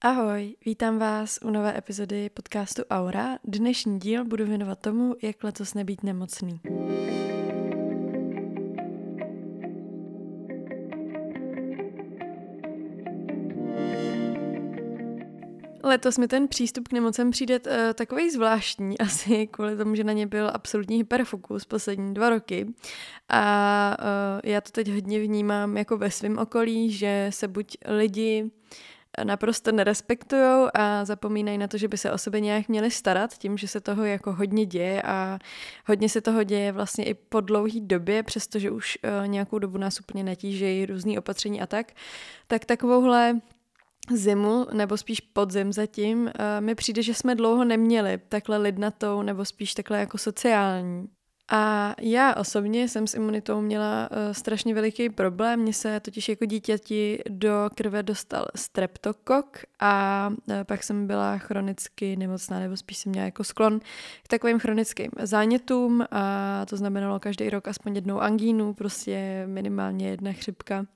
Ahoj, vítám vás u nové epizody podcastu Aura. Dnešní díl budu věnovat tomu, jak letos nebýt nemocný. Letos mi ten přístup k nemocem přijde uh, takový zvláštní, asi kvůli tomu, že na ně byl absolutní hyperfokus poslední dva roky. A uh, já to teď hodně vnímám jako ve svém okolí, že se buď lidi naprosto nerespektují a zapomínají na to, že by se o sebe nějak měli starat, tím, že se toho jako hodně děje a hodně se toho děje vlastně i po dlouhé době, přestože už uh, nějakou dobu nás úplně netížejí různý opatření a tak, tak takovouhle zimu, nebo spíš podzim zatím, uh, mi přijde, že jsme dlouho neměli takhle lidnatou, nebo spíš takhle jako sociální. A já osobně jsem s imunitou měla uh, strašně veliký problém. Mně se totiž jako dítěti do krve dostal streptokok a uh, pak jsem byla chronicky nemocná, nebo spíš jsem měla jako sklon k takovým chronickým zánětům a to znamenalo každý rok aspoň jednou angínu, prostě minimálně jedna chřipka.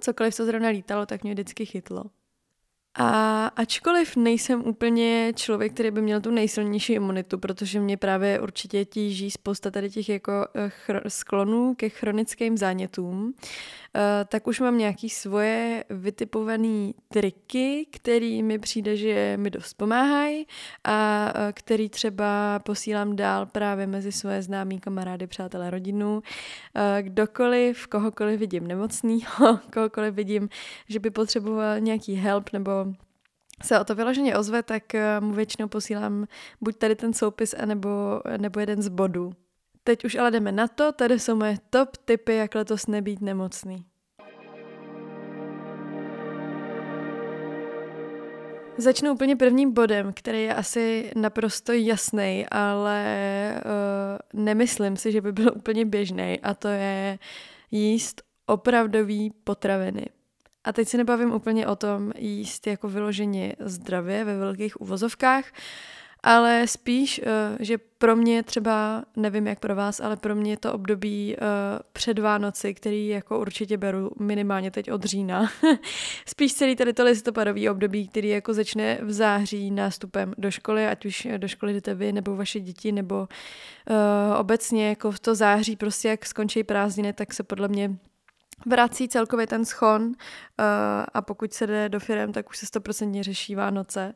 Cokoliv, co zrovna lítalo, tak mě vždycky chytlo. A ačkoliv nejsem úplně člověk, který by měl tu nejsilnější imunitu, protože mě právě určitě tíží spousta tady těch jako eh, chr- sklonů ke chronickým zánětům, tak už mám nějaký svoje vytipované triky, který mi přijde, že mi dost pomáhají a eh, který třeba posílám dál právě mezi svoje známí kamarády, přátelé, rodinu. Eh, kdokoliv, kohokoliv vidím nemocnýho, kohokoliv vidím, že by potřeboval nějaký help nebo se o to vyloženě ozve, tak mu většinou posílám buď tady ten soupis, anebo, nebo jeden z bodů. Teď už ale jdeme na to, tady jsou moje top tipy, jak letos nebýt nemocný. Začnu úplně prvním bodem, který je asi naprosto jasný, ale uh, nemyslím si, že by byl úplně běžný, a to je jíst opravdový potraviny. A teď se nebavím úplně o tom jíst jako vyloženě zdravě ve velkých uvozovkách, ale spíš, uh, že pro mě třeba, nevím jak pro vás, ale pro mě je to období uh, před Vánoci, který jako určitě beru minimálně teď od října. spíš celý tady to listopadový období, který jako začne v září nástupem do školy, ať už do školy jdete vy, nebo vaše děti, nebo obecně jako v to září prostě jak skončí prázdniny, tak se podle mě vrací celkově ten schon a pokud se jde do firm, tak už se stoprocentně řeší Vánoce.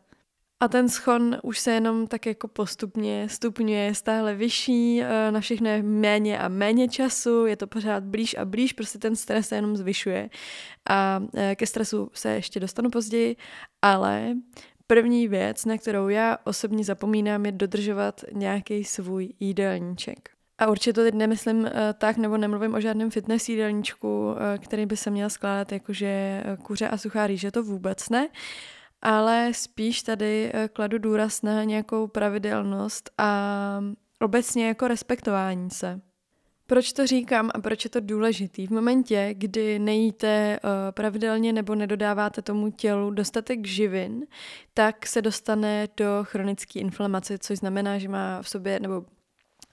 A ten schon už se jenom tak jako postupně stupňuje stále vyšší, eh, na všechno je méně a méně času, je to pořád blíž a blíž, prostě ten stres se jenom zvyšuje. A eh, ke stresu se ještě dostanu později, ale první věc, na kterou já osobně zapomínám, je dodržovat nějaký svůj jídelníček. A určitě to teď nemyslím uh, tak, nebo nemluvím o žádném fitness jídelníčku, uh, který by se měl skládat jakože kuře a suchá rýže, to vůbec ne ale spíš tady eh, kladu důraz na nějakou pravidelnost a obecně jako respektování se. Proč to říkám a proč je to důležitý? V momentě, kdy nejíte uh, pravidelně nebo nedodáváte tomu tělu dostatek živin, tak se dostane do chronické inflamace, což znamená, že má v sobě, nebo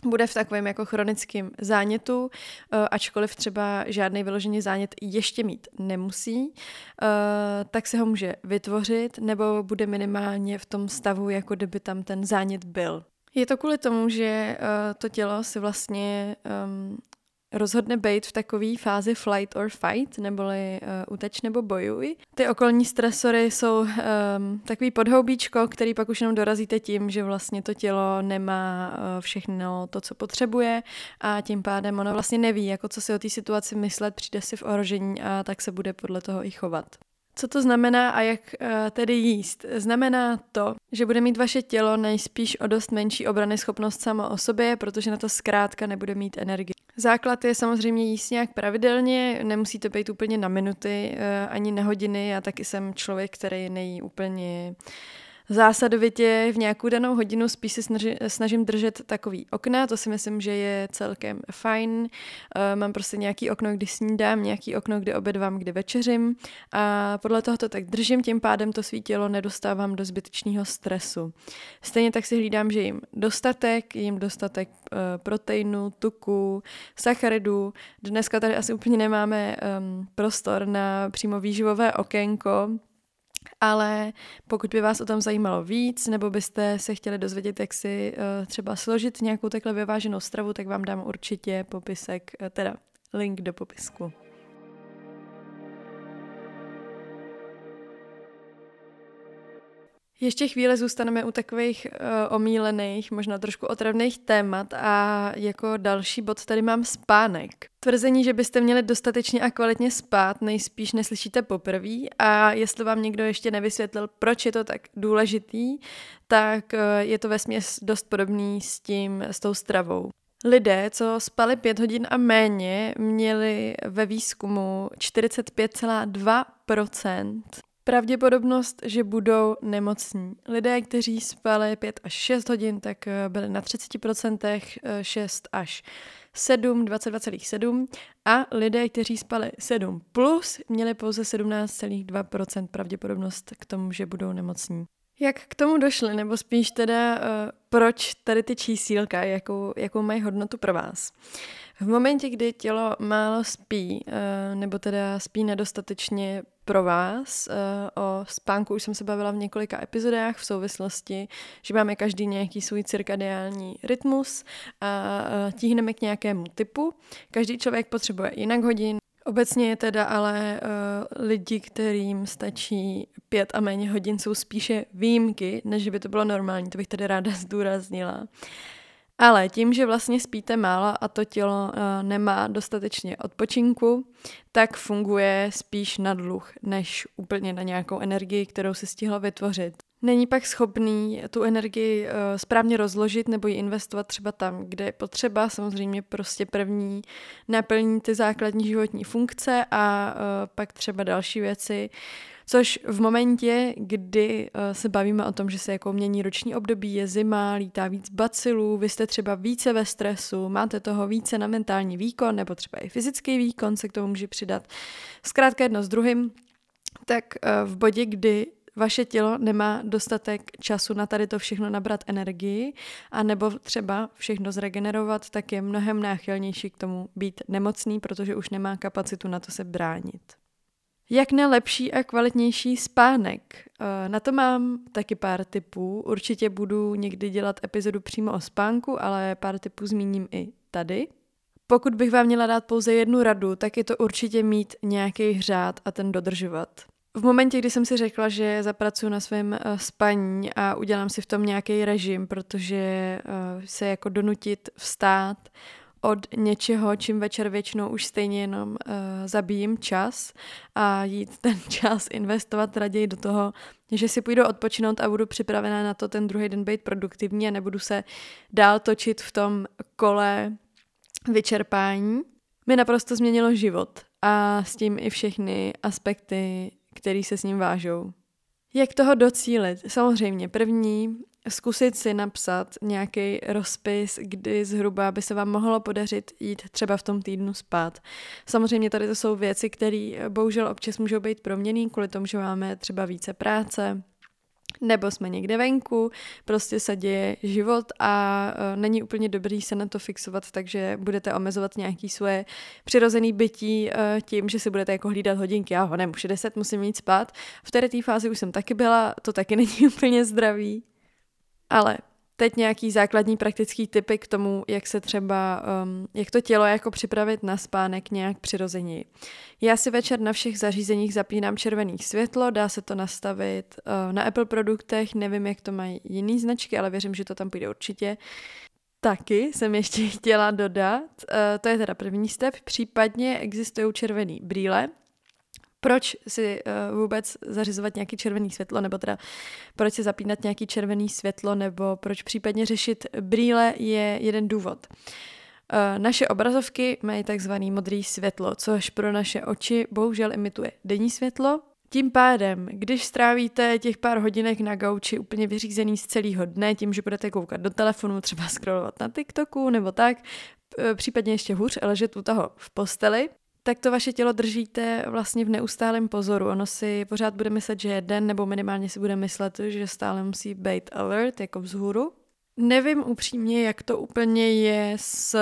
bude v takovém jako chronickém zánětu, eh, ačkoliv třeba žádný vyložený zánět ještě mít nemusí, eh, tak se ho může vytvořit nebo bude minimálně v tom stavu, jako kdyby tam ten zánět byl. Je to kvůli tomu, že eh, to tělo si vlastně um, rozhodne být v takové fázi flight or fight, neboli uh, uteč nebo bojuj. Ty okolní stresory jsou um, takový podhoubíčko, který pak už jenom dorazíte tím, že vlastně to tělo nemá uh, všechno to, co potřebuje a tím pádem ono vlastně neví, jako co si o té situaci myslet, přijde si v ohrožení a tak se bude podle toho i chovat. Co to znamená a jak uh, tedy jíst? Znamená to, že bude mít vaše tělo nejspíš o dost menší obrany schopnost samo o sobě, protože na to zkrátka nebude mít energii. Základ je samozřejmě jíst nějak pravidelně, nemusí to být úplně na minuty, uh, ani na hodiny. Já taky jsem člověk, který nejí úplně zásadovitě v nějakou danou hodinu spíš snaži, snažím držet takový okna, to si myslím, že je celkem fajn. Uh, mám prostě nějaký okno, kdy snídám, nějaký okno, kdy obědvám, kdy večeřím a podle toho to tak držím, tím pádem to svý tělo nedostávám do zbytečného stresu. Stejně tak si hlídám, že jim dostatek, jim dostatek uh, proteinu, tuku, sacharidů. Dneska tady asi úplně nemáme um, prostor na přímo výživové okénko, ale pokud by vás o tom zajímalo víc, nebo byste se chtěli dozvědět, jak si uh, třeba složit nějakou takhle vyváženou stravu, tak vám dám určitě popisek, uh, teda link do popisku. Ještě chvíli zůstaneme u takových uh, omílených, možná trošku otravných témat a jako další bod tady mám spánek. Tvrzení, že byste měli dostatečně a kvalitně spát, nejspíš neslyšíte poprvé a jestli vám někdo ještě nevysvětlil, proč je to tak důležitý, tak uh, je to vesměs dost podobný s tím, s tou stravou. Lidé, co spali pět hodin a méně, měli ve výzkumu 45,2% pravděpodobnost, že budou nemocní. Lidé, kteří spali 5 až 6 hodin, tak eh, byli na 30%, 6 eh, až 7, 22,7 a lidé, kteří spali 7 plus, měli pouze 17,2% pravděpodobnost k tomu, že budou nemocní. Jak k tomu došli, nebo spíš teda, uh, proč tady ty čísílka, jakou, jakou mají hodnotu pro vás? V momentě, kdy tělo málo spí, uh, nebo teda spí nedostatečně pro vás, uh, o spánku už jsem se bavila v několika epizodách v souvislosti, že máme každý nějaký svůj cirkadiální rytmus a tíhneme k nějakému typu. Každý člověk potřebuje jinak hodin, Obecně je teda ale uh, lidi, kterým stačí pět a méně hodin, jsou spíše výjimky, než by to bylo normální, to bych tady ráda zdůraznila. Ale tím, že vlastně spíte málo a to tělo uh, nemá dostatečně odpočinku, tak funguje spíš na dluh, než úplně na nějakou energii, kterou si stihlo vytvořit. Není pak schopný tu energii uh, správně rozložit nebo ji investovat třeba tam, kde je potřeba. Samozřejmě prostě první naplní ty základní životní funkce a uh, pak třeba další věci, Což v momentě, kdy uh, se bavíme o tom, že se jako mění roční období, je zima, lítá víc bacilů, vy jste třeba více ve stresu, máte toho více na mentální výkon nebo třeba i fyzický výkon se k tomu může přidat. Zkrátka jedno s druhým, tak v bodě, kdy vaše tělo nemá dostatek času na tady to všechno nabrat energii a nebo třeba všechno zregenerovat, tak je mnohem náchylnější k tomu být nemocný, protože už nemá kapacitu na to se bránit. Jak na lepší a kvalitnější spánek? Eh, na to mám taky pár tipů. Určitě budu někdy dělat epizodu přímo o spánku, ale pár tipů zmíním i tady. Pokud bych vám měla dát pouze jednu radu, tak je to určitě mít nějaký řád a ten dodržovat. V momentě, kdy jsem si řekla, že zapracuju na svém uh, spaní a udělám si v tom nějaký režim, protože uh, se jako donutit vstát od něčeho, čím večer většinou už stejně jenom uh, zabijím čas a jít ten čas investovat raději do toho, že si půjdu odpočinout a budu připravená na to ten druhý den být produktivní a nebudu se dál točit v tom kole vyčerpání, mi naprosto změnilo život a s tím i všechny aspekty který se s ním vážou. Jak toho docílit? Samozřejmě, první, zkusit si napsat nějaký rozpis, kdy zhruba by se vám mohlo podařit jít třeba v tom týdnu spát. Samozřejmě tady to jsou věci, které bohužel občas můžou být proměný kvůli tomu, že máme třeba více práce, nebo jsme někde venku, prostě se děje život a uh, není úplně dobrý se na to fixovat, takže budete omezovat nějaký svoje přirozený bytí uh, tím, že si budete jako hlídat hodinky, já ho už 60 musím mít spát. V té fázi už jsem taky byla, to taky není úplně zdravý. Ale teď nějaký základní praktický typy k tomu, jak se třeba, um, jak to tělo jako připravit na spánek nějak přirozeněji. Já si večer na všech zařízeních zapínám červený světlo, dá se to nastavit uh, na Apple produktech, nevím, jak to mají jiný značky, ale věřím, že to tam půjde určitě. Taky jsem ještě chtěla dodat, uh, to je teda první step, případně existují červený brýle, proč si uh, vůbec zařizovat nějaký červený světlo, nebo teda proč si zapínat nějaký červený světlo, nebo proč případně řešit brýle, je jeden důvod. Uh, naše obrazovky mají takzvaný modrý světlo, což pro naše oči bohužel imituje denní světlo. Tím pádem, když strávíte těch pár hodinek na gauči úplně vyřízený z celého dne, tím, že budete koukat do telefonu, třeba scrollovat na TikToku nebo tak, eh, případně ještě hůř, ležet u toho v posteli, tak to vaše tělo držíte vlastně v neustálém pozoru. Ono si pořád bude myslet, že je den, nebo minimálně si bude myslet, že stále musí být alert, jako vzhůru. Nevím upřímně, jak to úplně je s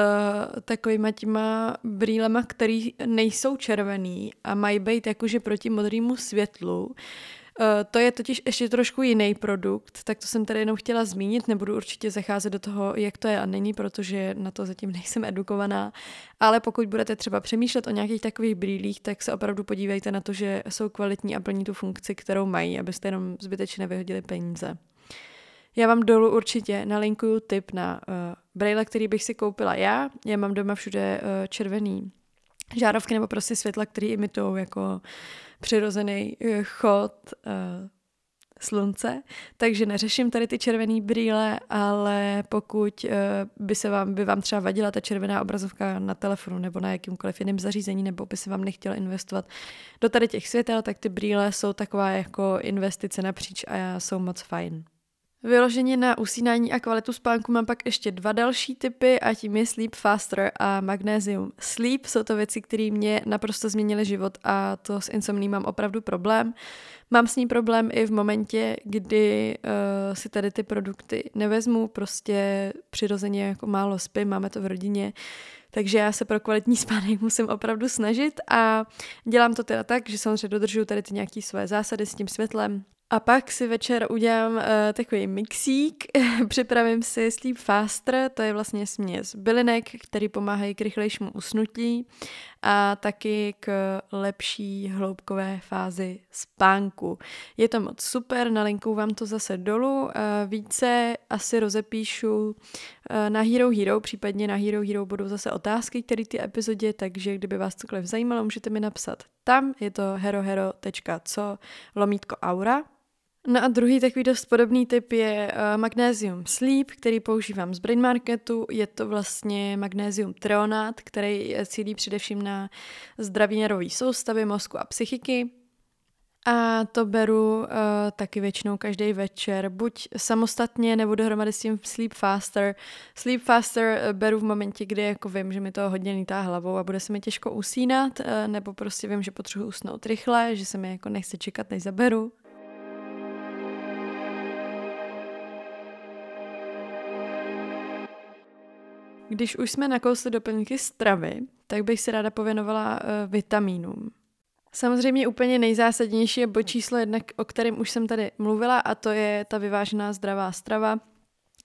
takovýma těma brýlema, který nejsou červený a mají být jakože proti modrému světlu. Eh, to je totiž ještě trošku jiný produkt, tak to jsem tady jenom chtěla zmínit, nebudu určitě zacházet do toho, jak to je a není, protože na to zatím nejsem edukovaná, ale pokud budete třeba přemýšlet o nějakých takových brýlích, tak se opravdu podívejte na to, že jsou kvalitní a plní tu funkci, kterou mají, abyste jenom zbytečně nevyhodili peníze. Já vám dolů určitě nalinkuju tip na uh, brýle, který bych si koupila já. Já mám doma všude uh, červený žárovky nebo prostě světla, které imitují jako přirozený uh, chod uh, slunce, takže neřeším tady ty červené brýle, ale pokud uh, by se vám, by vám třeba vadila ta červená obrazovka na telefonu nebo na jakýmkoliv jiném zařízení, nebo by se vám nechtěl investovat do tady těch světel, tak ty brýle jsou taková jako investice napříč a jsou moc fajn. Vyloženě na usínání a kvalitu spánku mám pak ještě dva další typy a tím je Sleep Faster a Magnesium. Sleep jsou to věci, které mě naprosto změnily život a to s insomní mám opravdu problém. Mám s ní problém i v momentě, kdy uh, si tady ty produkty nevezmu, prostě přirozeně jako málo spím, máme to v rodině, takže já se pro kvalitní spánek musím opravdu snažit a dělám to teda tak, že samozřejmě dodržuju tady ty nějaké své zásady s tím světlem, a pak si večer udělám uh, takový mixík, připravím si Sleep Faster, to je vlastně směs bylinek, který pomáhají k rychlejšímu usnutí a taky k lepší hloubkové fázi spánku. Je to moc super, nalinku vám to zase dolů, uh, více asi rozepíšu uh, na Hero Hero, případně na Hero Hero budou zase otázky, které ty epizodě, takže kdyby vás cokoliv zajímalo, můžete mi napsat tam, je to herohero.co lomítko aura No a druhý takový dost podobný typ je uh, Magnesium Sleep, který používám z Brain Marketu. Je to vlastně Magnesium Treonat, který cílí především na zdraví nervové soustavy, mozku a psychiky. A to beru uh, taky většinou každý večer, buď samostatně nebo dohromady s tím Sleep Faster. Sleep Faster uh, beru v momentě, kdy jako vím, že mi to hodně lítá hlavou a bude se mi těžko usínat, uh, nebo prostě vím, že potřebuji usnout rychle, že se mi jako nechce čekat, než zaberu. Když už jsme nakousli doplňky stravy, tak bych se ráda pověnovala uh, vitamínům. Samozřejmě úplně nejzásadnější je bod číslo jedna, o kterém už jsem tady mluvila, a to je ta vyvážená zdravá strava,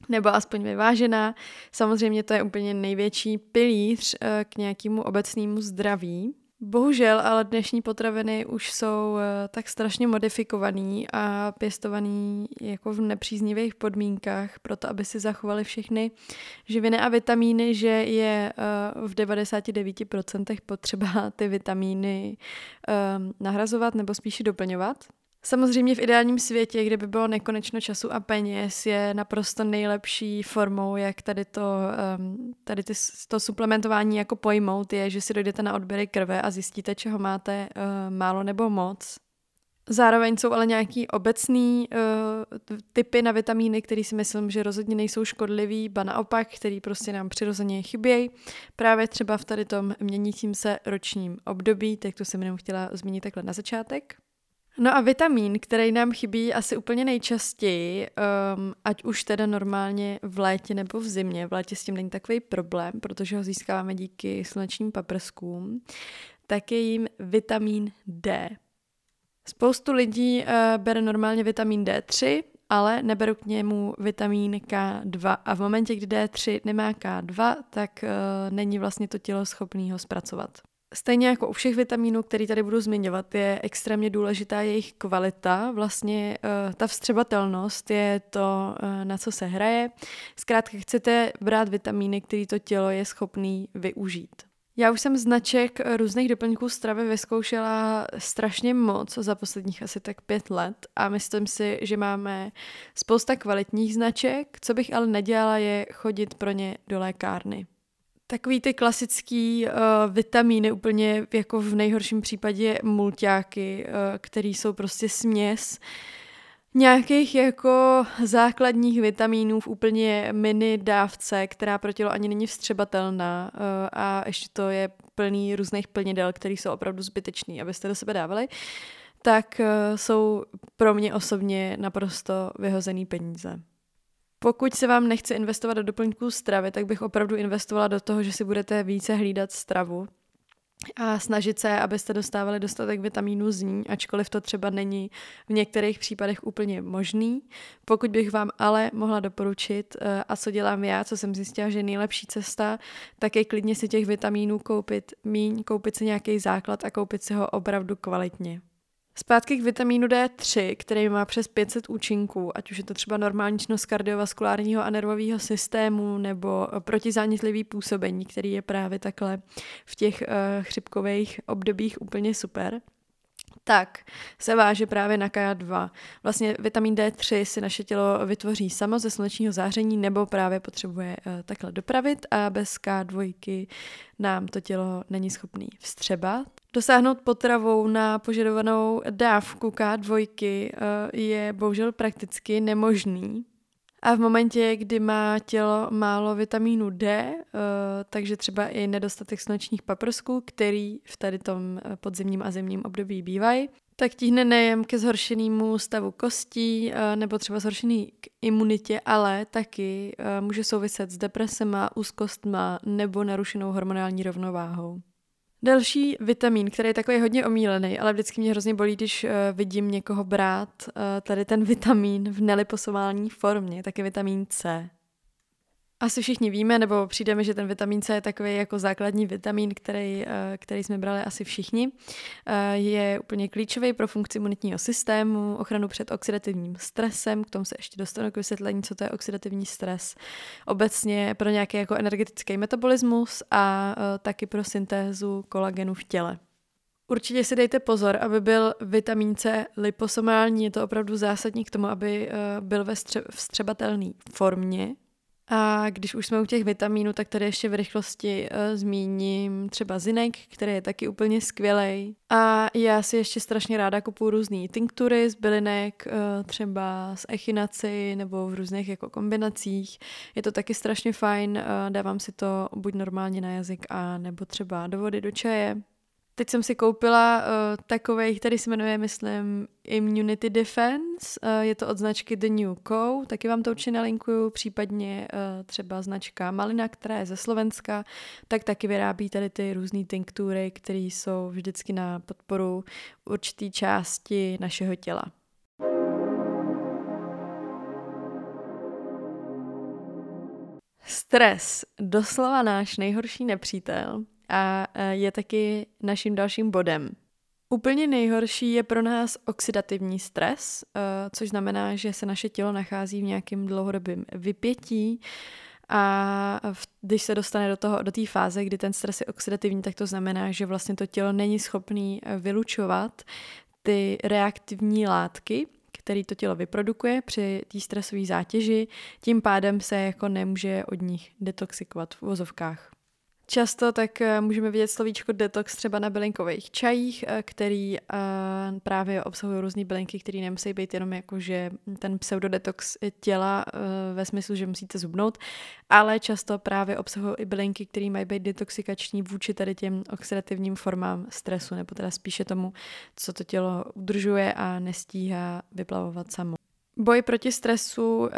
nebo aspoň vyvážená. Samozřejmě to je úplně největší pilíř uh, k nějakému obecnému zdraví. Bohužel, ale dnešní potraviny už jsou eh, tak strašně modifikovaný a pěstovaný jako v nepříznivých podmínkách, proto aby si zachovali všechny živiny a vitamíny, že je eh, v 99% potřeba ty vitamíny eh, nahrazovat nebo spíše doplňovat. Samozřejmě v ideálním světě, kde by bylo nekonečno času a peněz, je naprosto nejlepší formou, jak tady to, um, tady ty, to suplementování jako pojmout, je, že si dojdete na odběry krve a zjistíte, čeho máte uh, málo nebo moc. Zároveň jsou ale nějaký obecný uh, typy na vitamíny, které si myslím, že rozhodně nejsou škodlivý, ba naopak, který prostě nám přirozeně chybějí. Právě třeba v tady tom měnícím se ročním období, tak to jsem jenom chtěla zmínit takhle na začátek. No a vitamin, který nám chybí asi úplně nejčastěji, um, ať už teda normálně v létě nebo v zimě, v létě s tím není takový problém, protože ho získáváme díky slunečním paprskům, tak je jim vitamin D. Spoustu lidí uh, bere normálně vitamin D3, ale neberu k němu vitamin K2 a v momentě, kdy D3 nemá K2, tak uh, není vlastně to tělo schopné ho zpracovat. Stejně jako u všech vitamínů, které tady budu zmiňovat, je extrémně důležitá jejich kvalita. Vlastně uh, ta vstřebatelnost je to, uh, na co se hraje. Zkrátka chcete brát vitamíny, které to tělo je schopný využít. Já už jsem značek různých doplňků stravy vyzkoušela strašně moc za posledních asi tak pět let a myslím si, že máme spousta kvalitních značek. Co bych ale nedělala je chodit pro ně do lékárny. Takový ty klasický uh, vitamíny, úplně jako v nejhorším případě mulťáky, uh, který jsou prostě směs nějakých jako základních vitamínů v úplně mini dávce, která pro tělo ani není vstřebatelná uh, a ještě to je plný různých plnidel, které jsou opravdu zbytečný, abyste do sebe dávali, tak uh, jsou pro mě osobně naprosto vyhozený peníze. Pokud se vám nechce investovat do doplňků stravy, tak bych opravdu investovala do toho, že si budete více hlídat stravu. a snažit se, abyste dostávali dostatek vitamínu z ní, ačkoliv to třeba není v některých případech úplně možný. Pokud bych vám ale mohla doporučit, eh, a co dělám já, co jsem zjistila, že je nejlepší cesta, tak je klidně si těch vitamínů koupit míň, koupit si nějaký základ a koupit si ho opravdu kvalitně. Zpátky k vitamínu D3, který má přes 500 účinků, ať už je to třeba normální činnost kardiovaskulárního a nervového systému nebo protizánětlivý působení, který je právě takhle v těch uh, chřipkových obdobích úplně super tak se váže právě na K2. Vlastně vitamin D3 si naše tělo vytvoří samo ze slunečního záření nebo právě potřebuje uh, takhle dopravit a bez K2 nám to tělo není schopný vstřebat. Dosáhnout potravou na požadovanou dávku K2 eh, je bohužel prakticky nemožný. A v momentě, kdy má tělo málo vitamínu D, eh, takže třeba i nedostatek slunečních paprsků, který v tady tom eh, podzimním a zimním období bývají, tak tíhne nejen ke zhoršenému stavu kostí nebo třeba zhoršený k imunitě, ale taky může souviset s depresema, úzkostma nebo narušenou hormonální rovnováhou. Další vitamin, který je takový hodně omílený, ale vždycky mě hrozně bolí, když uh, vidím někoho brát uh, tady ten vitamin v neliposomální formě, tak je vitamin C. Asi všichni víme, nebo přijdeme, že ten vitamin C je takový jako základní vitamin, který, eh, který jsme brali asi všichni. Eh, je úplně klíčový pro funkci imunitního systému, ochranu před oxidativním stresem, k tomu se ještě dostanu k vysvětlení, co to je oxidativní stres. Obecně pro nějaký jako energetický metabolismus a eh, taky pro syntézu kolagenu v těle. Určitě si dejte pozor, aby byl vitamin C liposomální, je to opravdu zásadní k tomu, aby byl ve vstřebatelné formě, a když už jsme u těch vitamínů, tak tady ještě v rychlosti uh, zmíním třeba zinek, který je taky úplně skvělý. A já si ještě strašně ráda kupuju různé tinktury z bylinek, uh, třeba z echinaci nebo v různých jako kombinacích. Je to taky strašně fajn, uh, dávám si to buď normálně na jazyk a nebo třeba do vody, do čaje. Teď jsem si koupila uh, takový, který se jmenuje, myslím, Immunity Defense. Uh, je to od značky The New Co. Taky vám to určitě nalinkuju. Případně uh, třeba značka Malina, která je ze Slovenska, tak taky vyrábí tady ty různé tinktury, které jsou vždycky na podporu určité části našeho těla. Stres, doslova náš nejhorší nepřítel a je taky naším dalším bodem. Úplně nejhorší je pro nás oxidativní stres, e, což znamená, že se naše tělo nachází v nějakém dlouhodobém vypětí a když se dostane do toho, do té fáze, kdy ten stres je oxidativní, tak to znamená, že vlastně to tělo není schopný e, vylučovat ty reaktivní látky, který to tělo vyprodukuje při té stresové zátěži, tím pádem se jako nemůže od nich detoxikovat v vozovkách. Často tak eh, můžeme vidět slovíčko detox třeba na bylinkových čajích, eh, který eh, právě obsahují různé bylinky, které nemusí být jenom jako, že ten pseudodetox těla ve smyslu, že musíte zubnout, ale často právě obsahují i bylinky, které mají být detoxikační vůči tady těm oxidativním formám stresu, nebo teda spíše tomu, co to tělo udržuje a nestíhá vyplavovat samo. Boj proti stresu uh,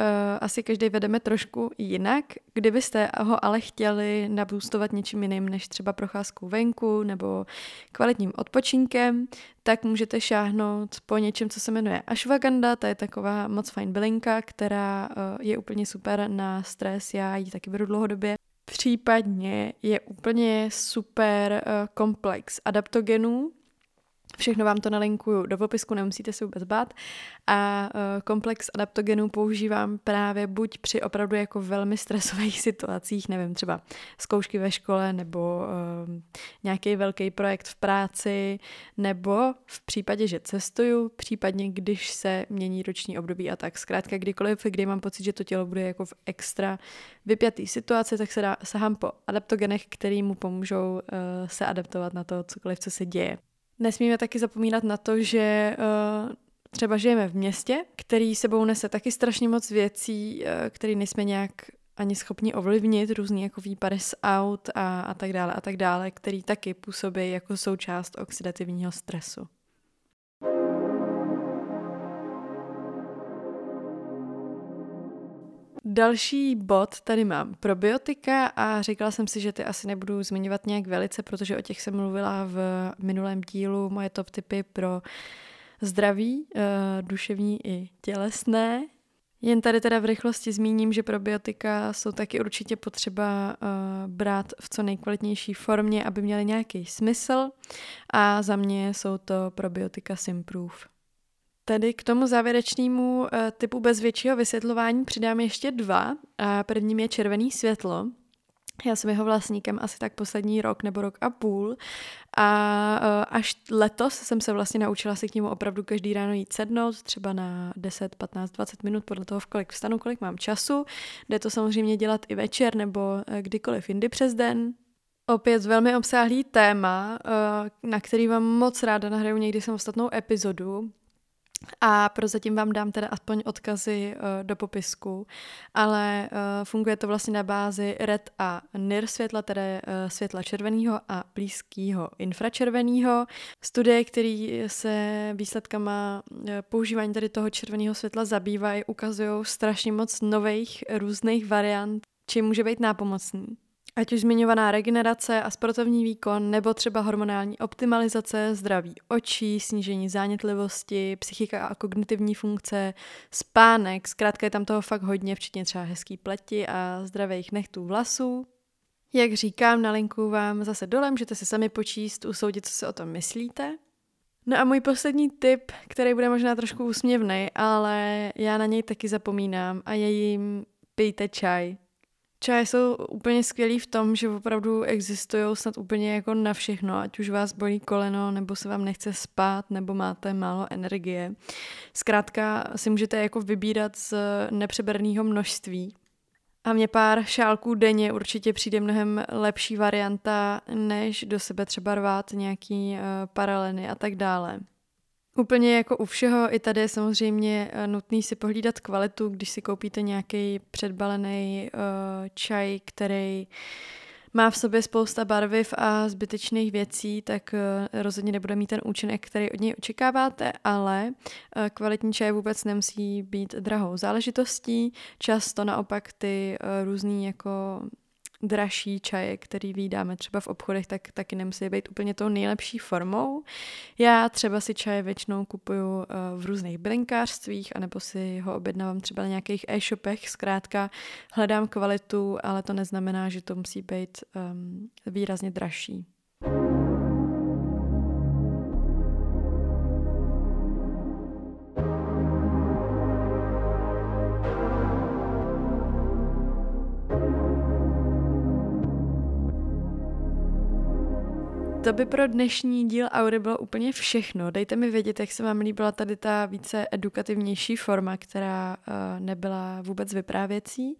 asi každý vedeme trošku jinak. Kdybyste ho ale chtěli nabůstovat něčím jiným než třeba procházkou venku nebo kvalitním odpočinkem, tak můžete šáhnout po něčem, co se jmenuje ashwagandha. To je taková moc fajn bylinka, která uh, je úplně super na stres. Já ji taky beru dlouhodobě. Případně je úplně super uh, komplex adaptogenů, Všechno vám to nalinkuju do popisku, nemusíte se vůbec bát. A uh, komplex adaptogenů používám právě buď při opravdu jako velmi stresových situacích, nevím, třeba zkoušky ve škole nebo uh, nějaký velký projekt v práci, nebo v případě, že cestuju, případně když se mění roční období a tak. Zkrátka kdykoliv, kdy mám pocit, že to tělo bude jako v extra vypjatý situaci, tak se dá, sahám po adaptogenech, který mu pomůžou uh, se adaptovat na to, cokoliv, co se děje. Nesmíme taky zapomínat na to, že uh, třeba žijeme v městě, který sebou nese taky strašně moc věcí, uh, které nejsme nějak ani schopni ovlivnit, různý jako výpady z aut a, a tak dále a tak dále, který taky působí jako součást oxidativního stresu. Další bod tady mám probiotika a říkala jsem si, že ty asi nebudu zmiňovat nějak velice, protože o těch jsem mluvila v minulém dílu moje top tipy pro zdraví, uh, duševní i tělesné. Jen tady teda v rychlosti zmíním, že probiotika jsou taky určitě potřeba uh, brát v co nejkvalitnější formě, aby měly nějaký smysl a za mě jsou to probiotika Simproof. Tedy k tomu závěrečnému uh, typu bez většího vysvětlování přidám ještě dva. A prvním je červený světlo, já jsem jeho vlastníkem asi tak poslední rok nebo rok a půl a uh, až letos jsem se vlastně naučila si k němu opravdu každý ráno jít sednout, třeba na 10, 15, 20 minut podle toho, v kolik vstanu, kolik mám času. Jde to samozřejmě dělat i večer nebo uh, kdykoliv jindy přes den. Opět velmi obsáhlý téma, na který vám moc ráda nahraju někdy samostatnou epizodu. A prozatím vám dám teda aspoň odkazy uh, do popisku, ale uh, funguje to vlastně na bázi red a NIR světla, tedy uh, světla červeného a blízkého infračerveného. Studie, které se výsledkama uh, používání tady toho červeného světla zabývají, ukazují strašně moc nových různých variant, čím může být nápomocný. Ať už zmiňovaná regenerace a sportovní výkon, nebo třeba hormonální optimalizace, zdraví očí, snížení zánětlivosti, psychika a kognitivní funkce, spánek, zkrátka je tam toho fakt hodně, včetně třeba hezký pleti a zdravých nechtů vlasů. Jak říkám, na linku vám zase dole, můžete si sami počíst, usoudit, co si o tom myslíte. No a můj poslední tip, který bude možná trošku úsměvný, ale já na něj taky zapomínám a je jim pijte čaj. Čaje jsou úplně skvělý v tom, že opravdu existují snad úplně jako na všechno, ať už vás bolí koleno, nebo se vám nechce spát, nebo máte málo energie. Zkrátka si můžete jako vybírat z nepřeberného množství. A mě pár šálků denně určitě přijde mnohem lepší varianta, než do sebe třeba rvát nějaký uh, paraleny a tak dále. Úplně jako u všeho, i tady je samozřejmě eh, nutný si pohlídat kvalitu, když si koupíte nějaký předbalený uh, čaj, který má v sobě spousta barviv a zbytečných věcí, tak uh, rozhodně nebude mít ten účinek, který od něj očekáváte, ale uh, kvalitní čaj vůbec nemusí být drahou záležitostí. Často naopak ty uh, různý jako dražší čaje, který vydáme třeba v obchodech, tak taky nemusí být úplně tou nejlepší formou. Já třeba si čaje většinou kupuju eh, v různých bylinkářstvích, anebo si ho objednávám třeba na nějakých e-shopech. Zkrátka hledám kvalitu, ale to neznamená, že to musí být um, výrazně dražší. To by pro dnešní díl Aury bylo úplně všechno. Dejte mi vědět, jak se vám líbila tady ta více edukativnější forma, která uh, nebyla vůbec vyprávěcí.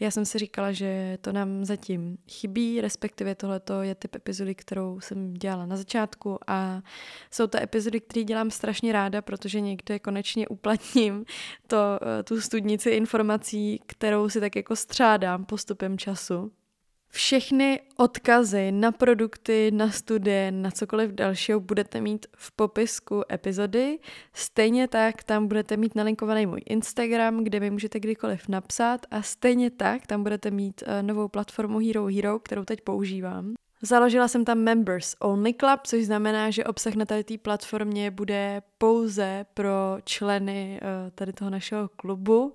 Já jsem si říkala, že to nám zatím chybí, respektive tohleto je typ epizody, kterou jsem dělala na začátku a jsou to epizody, které dělám strašně ráda, protože někde konečně uplatním to, uh, tu studnici informací, kterou si tak jako střádám postupem času. Všechny odkazy na produkty, na studie, na cokoliv dalšího budete mít v popisku epizody. Stejně tak tam budete mít nalinkovaný můj Instagram, kde mi můžete kdykoliv napsat a stejně tak tam budete mít uh, novou platformu Hero Hero, kterou teď používám. Založila jsem tam Members Only Club, což znamená, že obsah na tady té platformě bude pouze pro členy uh, tady toho našeho klubu,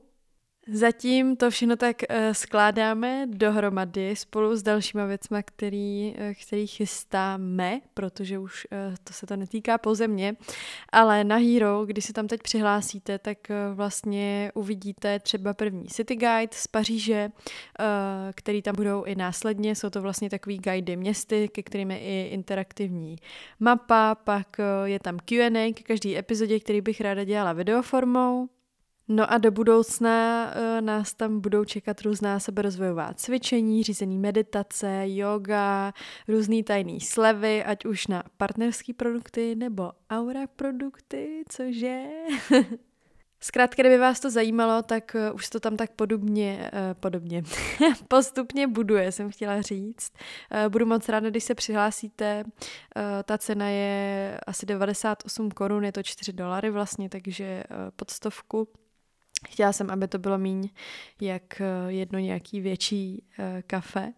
Zatím to všechno tak uh, skládáme dohromady spolu s dalšíma věcma, který, uh, který chystáme, protože už uh, to se to netýká pouze mě, ale na Hero, když se tam teď přihlásíte, tak vlastně uvidíte třeba první City Guide z Paříže, který tam budou i následně, jsou to vlastně takový guidy městy, ke kterým je i interaktivní mapa, pak je tam Q&A ke každý epizodě, který bych ráda dělala videoformou, No a do budoucna uh, nás tam budou čekat různá seberozvojová cvičení, řízený meditace, yoga, různý tajný slevy, ať už na partnerské produkty nebo aura produkty, cože? Zkrátka, kdyby vás to zajímalo, tak uh, už to tam tak podobně, uh, podobně, postupně buduje, jsem chtěla říct. Budu moc ráda, když se přihlásíte. Ta cena je asi 98 korun, je to 4 dolary vlastně, takže pod stovku Chtěla jsem, aby to bylo míň jak jedno nějaký větší kafe,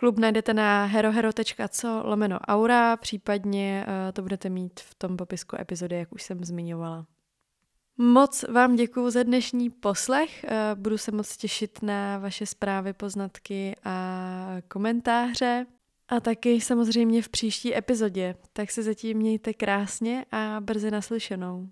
Klub najdete na herohero.co lomeno aura, případně uh, to budete mít v tom popisku epizody, jak už jsem zmiňovala. Moc vám děkuji za dnešní poslech. Budu se moc těšit na vaše zprávy, poznatky a komentáře. A taky samozřejmě v příští epizodě. Tak se zatím mějte krásně a brzy naslyšenou.